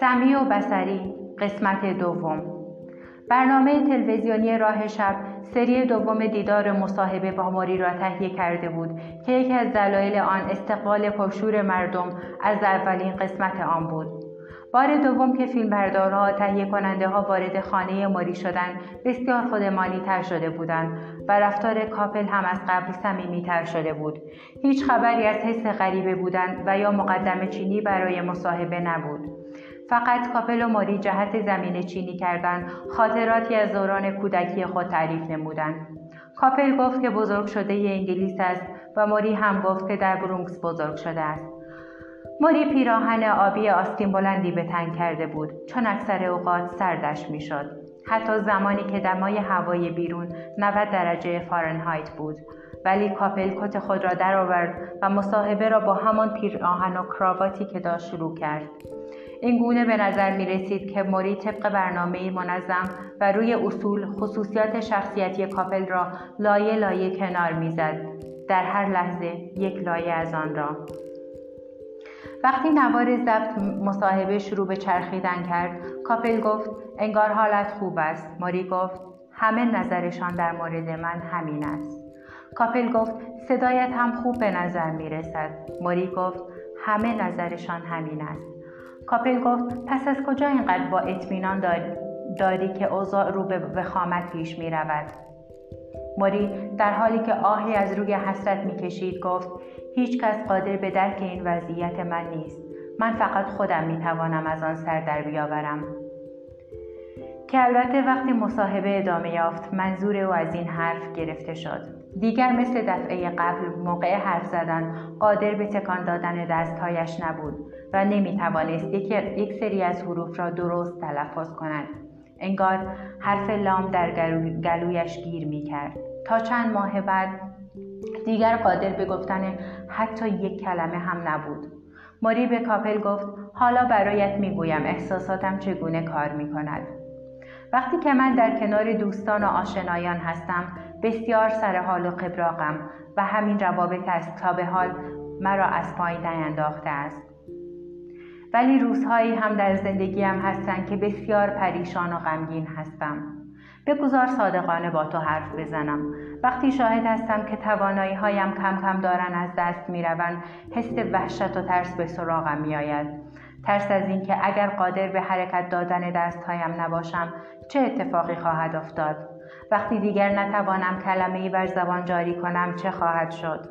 سمی و بسری قسمت دوم. برنامه تلویزیونی راه شب سری دوم دیدار مصاحبه با ماری را تهیه کرده بود که یکی از دلایل آن استقبال پرشور مردم از اولین قسمت آن بود. بار دوم که فیلمبردارها تهیه کننده ها وارد خانه ماری شدند بسیار خودمانی تر شده بودند و رفتار کاپل هم از قبل صمیمی تر شده بود. هیچ خبری از حس غریبه بودن و یا مقدم چینی برای مصاحبه نبود. تد کاپل و موری جهت زمینه چینی کردن خاطراتی از دوران کودکی خود تعریف نمودند. کاپل گفت که بزرگ شده ی انگلیس است و موری هم گفت که در برونکس بزرگ شده است. موری پیراهن آبی آستین بلندی به تن کرده بود. چون اکثر اوقات سردش می‌شد. حتی زمانی که دمای هوای بیرون 90 درجه فارنهایت بود. ولی کاپل کت خود را درآورد و مصاحبه را با همان پیراهن و کراواتی که داشت شروع کرد. این گونه به نظر می رسید که موری طبق برنامه منظم و روی اصول خصوصیات شخصیتی کاپل را لایه لایه کنار می‌زد. در هر لحظه یک لایه از آن را. وقتی نوار ضبط مصاحبه شروع به چرخیدن کرد کاپل گفت انگار حالت خوب است. موری گفت همه نظرشان در مورد من همین است. کاپل گفت صدایت هم خوب به نظر می رسد موری گفت همه نظرشان همین است. کاپل گفت پس از کجا اینقدر با اطمینان داری که اوضاع رو به وخامت پیش می رود؟ موری در حالی که آهی از روی حسرت می‌کشید گفت هیچ کس قادر به درک این وضعیت من نیست. من فقط خودم می‌توانم از آن سر در بیاورم. که البته وقتی مصاحبه ادامه یافت منظور او از این حرف گرفته شد. دیگر مثل دفعه قبل موقع حرف زدن قادر به تکان دادن دستهایش نبود و نمی توانست یک سری از حروف را درست تلفظ کند. انگار حرف لام در گلویش گیر می کرد. تا چند ماه بعد دیگر قادر به گفتن حتی یک کلمه هم نبود. ماری به کاپل گفت حالا برایت می‌گویم احساساتم چگونه کار می کند. وقتی که من در کنار دوستان و آشنایان هستم بسیار سر حال و قبراقم و همین روابط است تا به حال مرا از پای نینداخته است ولی روزهایی هم در زندگیم هستند که بسیار پریشان و غمگین هستم. بگذار صادقانه با تو حرف بزنم. وقتی شاهد هستم که توانایی هایم کم کم دارن از دست می روند حس وحشت و ترس به سراغم می آید ترس از اینکه اگر قادر به حرکت دادن دستهایم نباشم چه اتفاقی خواهد افتاد؟ وقتی دیگر نتوانم کلمه ای بر زبان جاری کنم چه خواهد شد؟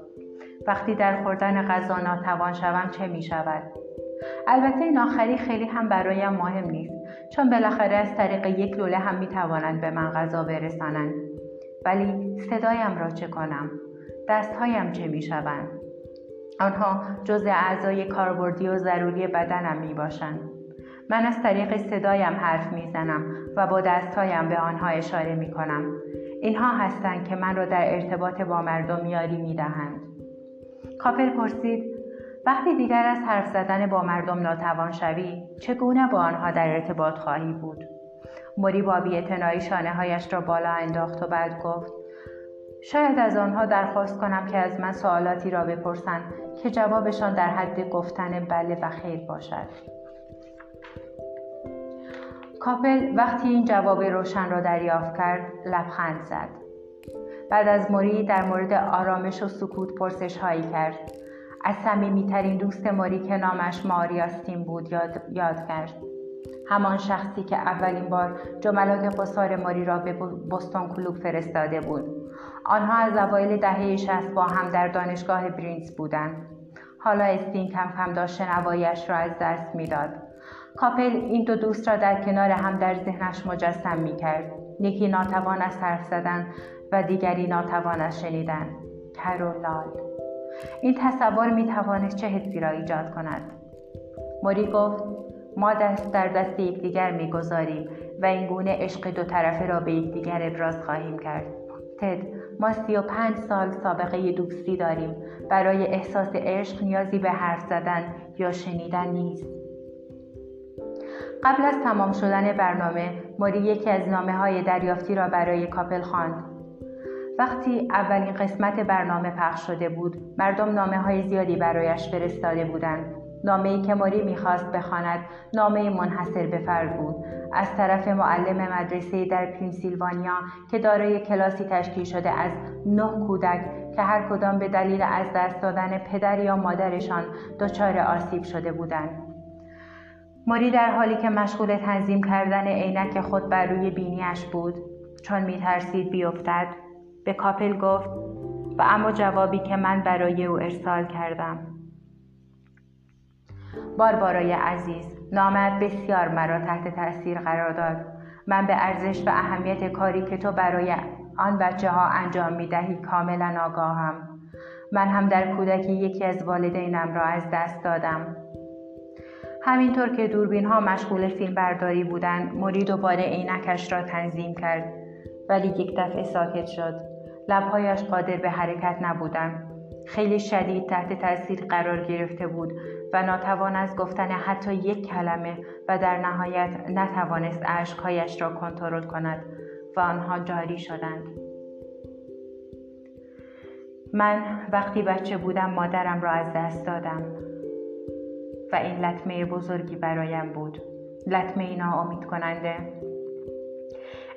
وقتی در خوردن غذا ناتوان شوم چه می شود البته این آخری خیلی هم برایم مهم نیست چون بالاخره از طریق یک لوله هم می توانند به من غذا برسانند ولی صدایم را چه کنم دستهایم چه می شوند آنها جز اعضای کاربردی و ضروری بدنم می باشند من از طریق صدایم حرف می‌زنم و با دستهایم به آنها اشاره می کنم. اینها هستند که من را در ارتباط با مردم یاری می دهند. کاپل پرسید وقتی دیگر از حرف زدن با مردم ناتوان شوی چگونه با آنها در ارتباط خواهی بود؟ موری با بیاعتنایی شانه هایش را بالا انداخت و بعد گفت شاید از آنها درخواست کنم که از من سوالاتی را بپرسند که جوابشان در حد گفتن بله و خیر باشد. کاپل وقتی این جواب روشن را دریافت کرد لبخند زد. بعد از موری در مورد آرامش و سکوت پرسش هایی کرد. از صمیمیترین دوست موری که نامش ماریاستین بود یاد, یاد کرد همان شخصی که اولین بار جملات قصار ماری را به بستون کلوب فرستاده بود. آنها از اوایل دهه شست با هم در دانشگاه برینز بودند. حالا استین کم کم داشت شنوایش را از دست می‌داد. کاپل این دو دوست را در کنار هم در ذهنش مجسم می کرد. یکی ناتوان از حرف زدن و دیگری ناتوان از شنیدن. کرولال این تصور می توانست چه حسی را ایجاد کند؟ موری گفت ما دست در دست یکدیگر می‌گذاریم و این گونه عشق دو طرفه را به یکدیگر ابراز خواهیم کرد. تد ما سی و پنج سال سابقه دوستی داریم. برای احساس عشق نیازی به حرف زدن یا شنیدن نیست. قبل از تمام شدن برنامه موری یکی از نامه های دریافتی را برای کاپل خواند. وقتی اولین قسمت برنامه پخش شده بود مردم نامه های زیادی برایش فرستاده بودند. نامه ای که ماری می‌خواست بخواند نامه منحصر به فرد بود. از طرف معلم مدرسه در پنسیلوانیا که دارای کلاسی تشکیل شده از نه کودک که هر کدام به دلیل از دست دادن پدر یا مادرشان دچار آسیب شده بودند. ماری در حالی که مشغول تنظیم کردن عینک خود بر روی بینیش بود چون میترسید بیفتد به کاپل گفت و اما جوابی که من برای او ارسال کردم. باربارای عزیز نامت بسیار مرا تحت تاثیر قرار داد. من به ارزش و اهمیت کاری که تو برای آن بچه ها انجام می دهی کاملا آگاهم. من هم در کودکی یکی از والدینم را از دست دادم. همینطور که دوربین ها مشغول فیلم برداری بودند موری دوباره عینکش را تنظیم کرد ولی یک دفعه ساکت شد. لبهایش قادر به حرکت نبودند. خیلی شدید تحت تاثیر قرار گرفته بود و ناتوان از گفتن حتی یک کلمه و در نهایت نتوانست اشکهایش را کنترل کند و آنها جاری شدند. من وقتی بچه بودم مادرم را از دست دادم و این لطمه بزرگی برایم بود. لطمه ناامید کننده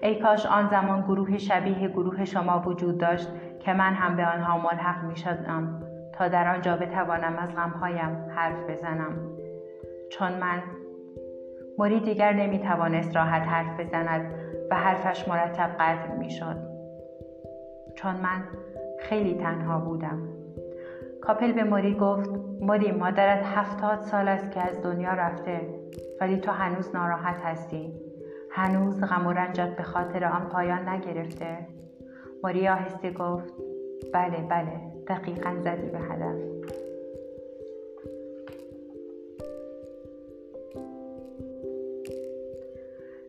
ای کاش آن زمان گروه شبیه گروه شما وجود داشت که من هم به آنها ملحق می شدم تا در آنجا بتوانم از غمهایم حرف بزنم. چون من موری دیگر نمی توانست راحت حرف بزند و حرفش مرتب قطع می شد چون من خیلی تنها بودم. کاپل به موری گفت موری مادرت هفتاد سال است که از دنیا رفته ولی تو هنوز ناراحت هستی. هنوز غم و رنجت به خاطر آن پایان نگرفته؟ ماری آهسته گفت بله بله دقیقا زدی به هدف.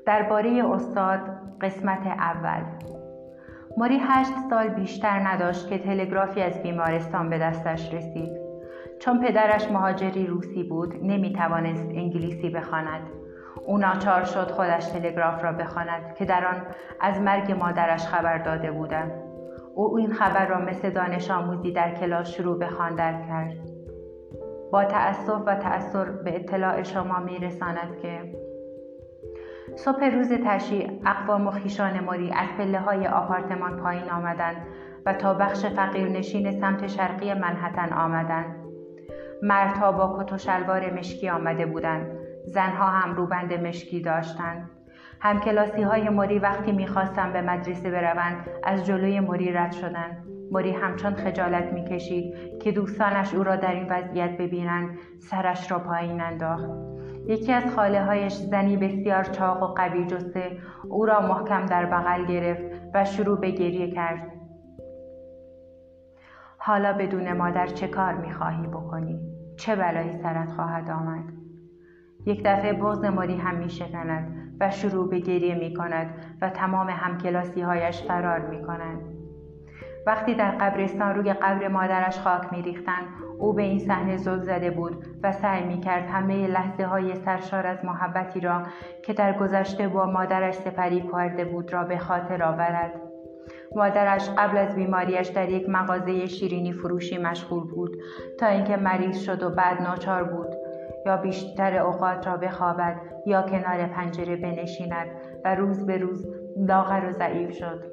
درباره استاد قسمت اول. ماری هشت سال بیشتر نداشت که تلگرافی از بیمارستان به دستش رسید. چون پدرش مهاجری روسی بود نمی توانست انگلیسی بخواند. او ناچار شد خودش تلگراف را بخواند که در آن از مرگ مادرش خبر داده بودند. او این خبر را مثل دانش آموزی در کلاس شروع به خواندن کرد. با تأسف و تأثیر به اطلاع شما میرساند که صبح روز تشییع اقوام و خیشان ماری از پله های آپارتمان پایین آمدند و تا بخش فقیرنشین سمت شرقی منحتن آمدند. مردها با کت و شلوار مشکی آمده بودند. زنها هم روبند مشکی داشتند همکلاسی های موری وقتی می‌خواستند به مدرسه بروند از جلوی موری رد شدند موری همچون خجالت می‌کشید که دوستانش او را در این وضعیت ببینند سرش را پایین انداخت یکی از خاله هایش زنی بسیار چاق و قوی جسته او را محکم در بغل گرفت و شروع به گریه کرد حالا بدون مادر چه کار می‌خواهی بکنی؟ چه بلایی سرت خواهد آمد؟ یک دفعه بغز ماری هم می شکند و شروع به گریه می کند و تمام همکلاسی هایش فرار می کنند. وقتی در قبرستان روی قبر مادرش خاک می ریختن، او به این صحنه زل زده بود و سعی می کرد همه لحظه های سرشار از محبتی را که در گذشته با مادرش سپری کرده بود را به خاطر آورد. مادرش قبل از بیماریش در یک مغازه شیرینی فروشی مشغول بود تا اینکه مریض شد و بعد ناچار بود یا بیشتر اوقات را بخوابد یا کنار پنجره بنشیند و روز به روز لاغر و ضعیف شد.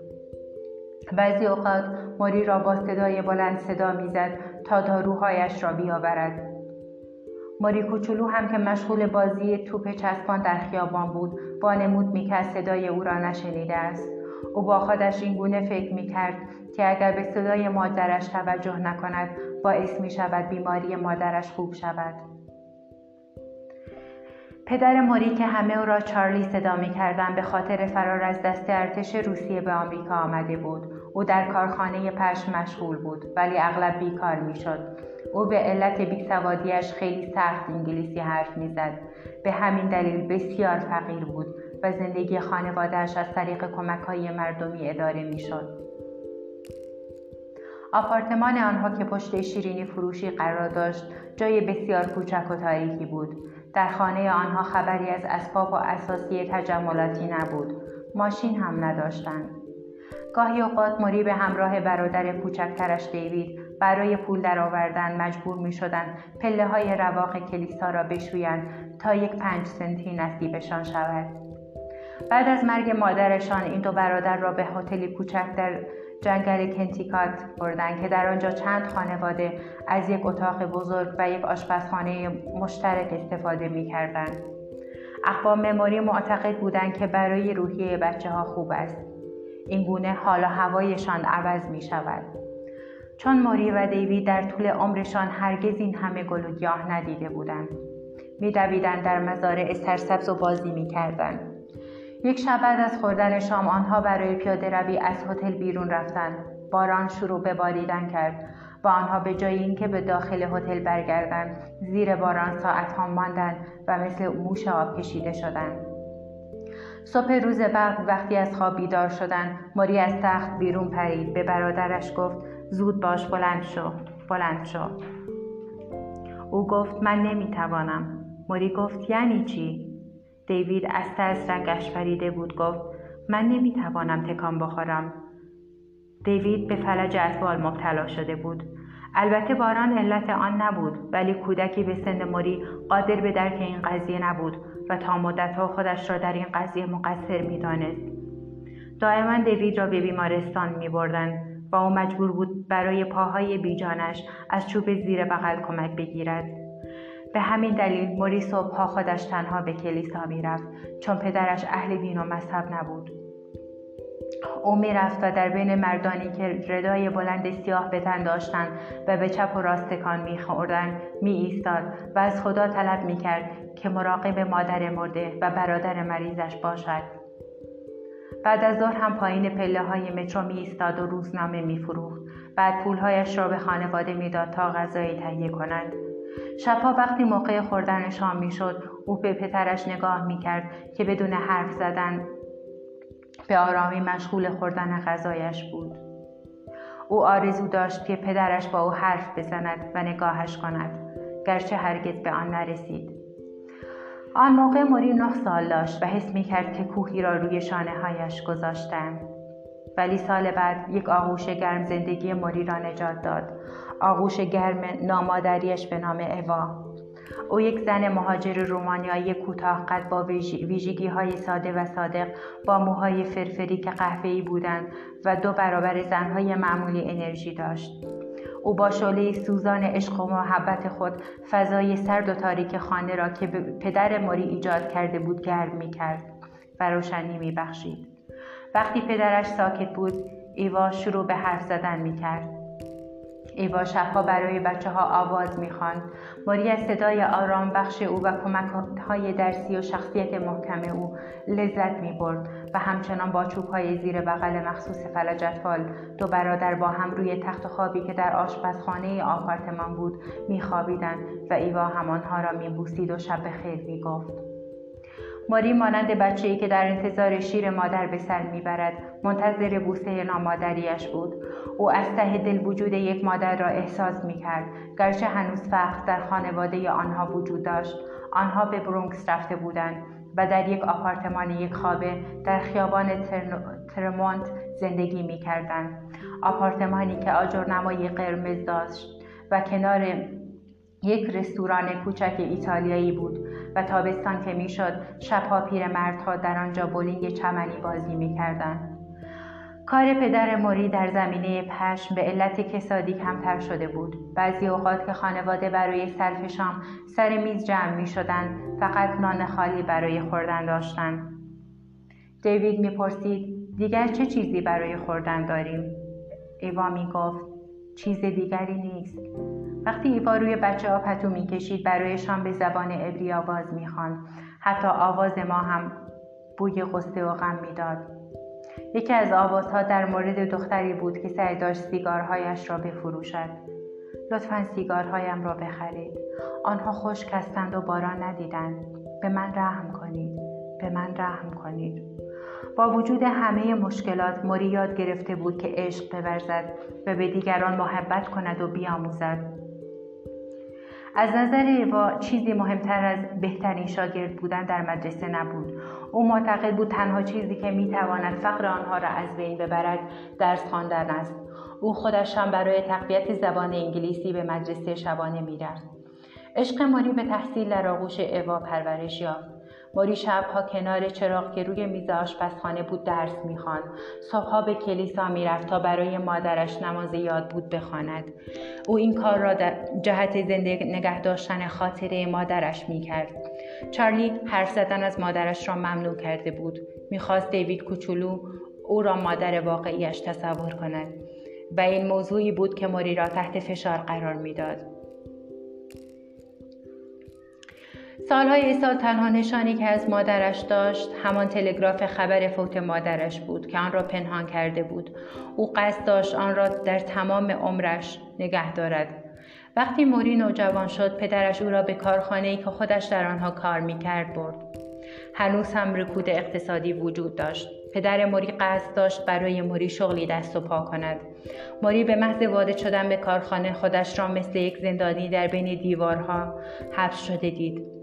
بعضی اوقات موری را با صدای بلند صدا می‌زد تا داروهایش را بیاورد. ماری کوچولو هم که مشغول بازی توپ چسبان در خیابان بود وانمود می‌کرد صدای او را نشنیده است. او با خودش این گونه فکر می‌کرد که اگر به صدای مادرش توجه نکند باعث می شود بیماری مادرش خوب شود. پدر موری که همه او را چارلی صدا می کردن به خاطر فرار از دست ارتش روسیه به آمریکا آمده بود. او در کارخانه پشم مشغول بود ولی اغلب بیکار می شد. او به علت بیسوادیش خیلی سخت انگلیسی حرف می‌زد. به همین دلیل بسیار فقیر بود و زندگی خانوادهش از طریق کمک های مردمی اداره می شد. آپارتمان آنها که پشت شیرینی فروشی قرار داشت جای بسیار کوچک و تاریکی بود در خانه آنها خبری از اسباب و اساسی تجملاتی نبود ماشین هم نداشتند گاهی اوقات موری به همراه برادر کوچکترش دیوید برای پول درآوردن مجبور می شدن پله های رواق کلیسا را بشویند تا یک پنج سنتی نصیبشان شود. بعد از مرگ مادرشان این دو برادر را به هتلی کوچک در جنگل کنتیکات بردن که در آنجا چند خانواده از یک اتاق بزرگ و یک آشپزخانه مشترک استفاده می کردن. اقوام مموری معتقد بودند که برای روحیه بچه ها خوب است. این گونه حال هوایشان عوض می شود. چون موری و دیوید در طول عمرشان هرگز این همه گل و گیاه ندیده بودند. میدویدند در مزارع سرسبز و بازی می‌کردند یک شب بعد از خوردن شام آنها برای پیاده روی از هتل بیرون رفتند. باران شروع به باریدن کرد. و آنها به جای اینکه به داخل هتل برگردند زیر باران ساعتها ماندند و مثل موش آب کشیده شدند. صبح روز بعد وقتی از خواب بیدار شدند ماری از تخت بیرون پرید. به برادرش گفت زود باش بلند شو بلند شو. او گفت من نمی‌توانم. موری گفت یعنی چی؟ دیوید از ترس رنگش پریده بود گفت من نمی‌توانم تکان بخورم. دیوید به فلج اطفال مبتلا شده بود. البته باران علت آن نبود ولی کودکی به سن موری قادر به درک این قضیه نبود و تا مدتها خودش را در این قضیه مقصر می‌دانست. دائما دیوید را به بیمارستان می بردن و او مجبور بود برای پاهای بیجانش از چوب زیر بغل کمک بگیرد. به همین دلیل موری صبحها خودش تنها به کلیسا می‌رفت چون پدرش اهل دین و مذهب نبود او می‌رفت و در بین مردانی که ردای بلند سیاه به تن داشتند و به چپ و راست تکان میخوردند میایستاد و از خدا طلب می‌کرد که مراقب مادر مرده و برادر مریضش باشد بعد از ظهر هم پایین پله های مترو می ایستاد و روزنامه می فروخت. بعد پولهایش را به خانواده می‌داد تا غذایی تهیه کنند. شبها وقتی موقع خوردن شام می‌شد او به پدرش نگاه می‌کرد که بدون حرف زدن به آرامی مشغول خوردن غذایش بود او آرزو داشت که پدرش با او حرف بزند و نگاهش کند گرچه هرگز به آن نرسید آن موقع موری نه سال داشت و حس می کرد که کوهی را روی شانه هایش گذاشتند. ولی سال بعد یک آغوش گرم زندگی موری را نجات داد. آغوش گرم نامادریش به نام اوا. او یک زن مهاجر رومانیایی کوتاه قد با ویژگی های ساده و صادق با موهای فرفری که قهوه‌ای بودند و دو برابر زنهای معمولی انرژی داشت. او با شعله سوزان عشق و محبت خود فضای سرد و تاریک خانه را که پدر ماری ایجاد کرده بود گرم می کرد و روشنی می بخشید. وقتی پدرش ساکت بود ایوا شروع به حرف زدن می کرد. ایوا شبها برای بچه ها آواز می‌خواند ماری از صدای آرام بخش او و کمک های درسی و شخصیت محکم او لذت می برد و همچنان با چوب های زیر بغل مخصوص فلج اطفال دو برادر با هم روی تخت خوابی که در آشپزخانه آپارتمان بود میخوابیدند و ایوا همانها را میبوسید و شب خیر می‌گفت ماری مانند بچه‌ای که در انتظار شیر مادر به سر می‌برد منتظر بوسه نامادریش بود او از ته دل وجود یک مادر را احساس می‌کرد گرچه هنوز فقر در خانواده آنها وجود داشت آنها به برونکس رفته بودند و در یک آپارتمان یک خوابه در خیابان ترمونت زندگی می کردن. آپارتمانی که آجر نمای قرمز داشت و کنار یک رستوران کوچک ایتالیایی بود و تابستان که می‌شد شبها پیرمردها در آنجا بولینگ چمنی بازی می‌کردند کار پدر موری در زمینه پشم به علت کسادی کمتر شده بود. بعضی اوقات که خانواده برای صرف شام سر میز جمع می شدن فقط نان خالی برای خوردن داشتند. دیوید می‌پرسید دیگر چه چیزی برای خوردن داریم؟ ایوا می گفت چیز دیگری نیست. وقتی ایوا روی بچه ها پتو می‌کشید برایشان به زبان عبری آواز می‌خواند. حتی آواز ما هم بوی غصه و غم می‌داد. یکی از آوازها در مورد دختری بود که سعی داشت سیگارهایش را بفروشد. لطفا سیگارهایم را بخرید. آنها خشک هستند و باران ندیدند. به من رحم کنید. به من رحم کنید. با وجود همه مشکلات موری یاد گرفته بود که عشق بورزد و به دیگران محبت کند و بیاموزد. از نظر ایوا چیزی مهمتر از بهترین شاگرد بودن در مدرسه نبود. او معتقد بود تنها چیزی که می‌تواند فقر آنها را از بین ببرد درس خواندن است. او خودش هم برای تقویت زبان انگلیسی به مدرسه شبانه می‌رفت. عشق ماری به تحصیل در آغوش اوا پرورش یافت. موری شبها کنار چراغ که روی میز آشپزخانه بود درس می‌خواند. صبحها به کلیسا می‌رفت تا برای مادرش نماز یاد بود بخواند. او این کار را در جهت زنده نگه داشتن خاطره مادرش می‌کرد. چارلی حرف زدن از مادرش را ممنوع کرده بود. می‌خواست دیوید کوچولو او را مادر واقعیش تصور کند. و این موضوعی بود که موری را تحت فشار قرار می‌داد. سالهای سال تنها نشانی که از مادرش داشت همان تلگراف خبر فوت مادرش بود که آن را پنهان کرده بود. او قصد داشت آن را در تمام عمرش نگه دارد. وقتی موری نوجوان شد پدرش او را به کارخانه ای که خودش در آنها کار می‌کرد برد. هنوز هم رکود اقتصادی وجود داشت. پدر موری قصد داشت برای موری شغلی دست و پا کند. موری به محض وارد شدن به کارخانه خودش را مثل یک زندانی در بین دیوارها حبس شده دید.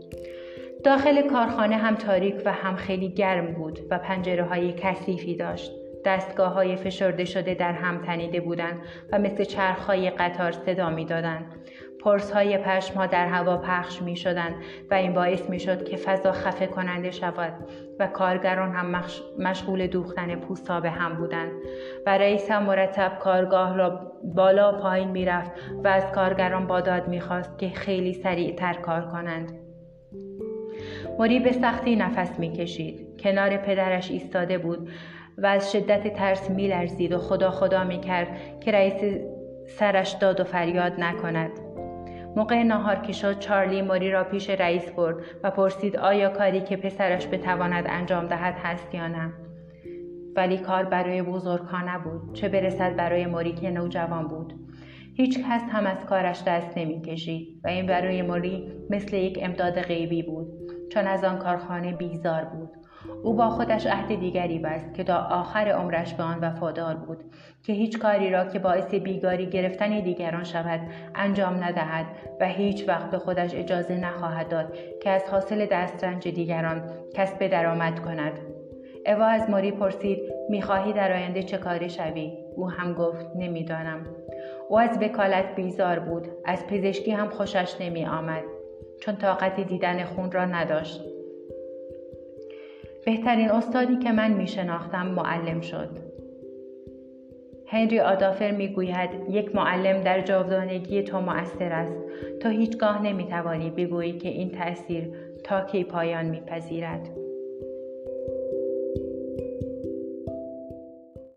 داخل کارخانه هم تاریک و هم خیلی گرم بود و پنجره های کثیفی داشت. دستگاه های فشرده شده در هم تنیده بودند و مثل چرخ های قطار صدا می دادن. پرس های پشم ها در هوا پخش می شدن و این باعث می شد که فضا خفه کننده شود و کارگران هم مشغول دوختن پوستا به هم بودند و رئیس هم مرتب کارگاه را بالا پایین می رفت و از کارگران باداد می خواست که خیلی سریع تر کار کنند. موری به سختی نفس می‌کشید. کنار پدرش ایستاده بود و از شدت ترس میلرزید و خدا خدا می‌کرد که رئیس سرش داد و فریاد نکند. موقع ناهار که شد چارلی موری را پیش رئیس برد و پرسید آیا کاری که پسرش بتواند انجام دهد هست یا نه؟ ولی کار برای بزرگها نبود چه برسد برای موری که نوجوان بود. هیچ کس هم از کارش دست نمی‌کشید و این برای موری مثل یک امداد غیبی بود. چون از آن کارخانه بیزار بود. او با خودش عهد دیگری بست که تا آخر عمرش به آن وفادار بود که هیچ کاری را که باعث بیگاری گرفتن دیگران شود انجام ندهد و هیچ وقت به خودش اجازه نخواهد داد که از حاصل دسترنج دیگران کسب درآمد کند. اوا از ماری پرسید می‌خواهی در آینده چه کاری شوی؟ او هم گفت نمی‌دانم. او از وکالت بیزار بود از پزشکی هم خوشش نمی آمد چون طاقت دیدن خون را نداشت. بهترین استادی که من می شناختم معلم شد. هنری آدافر می گوید یک معلم در جاودانگی تو مؤثر است. تو هیچگاه نمی توانی بگویی که این تأثیر تا کی پایان میپذیرد.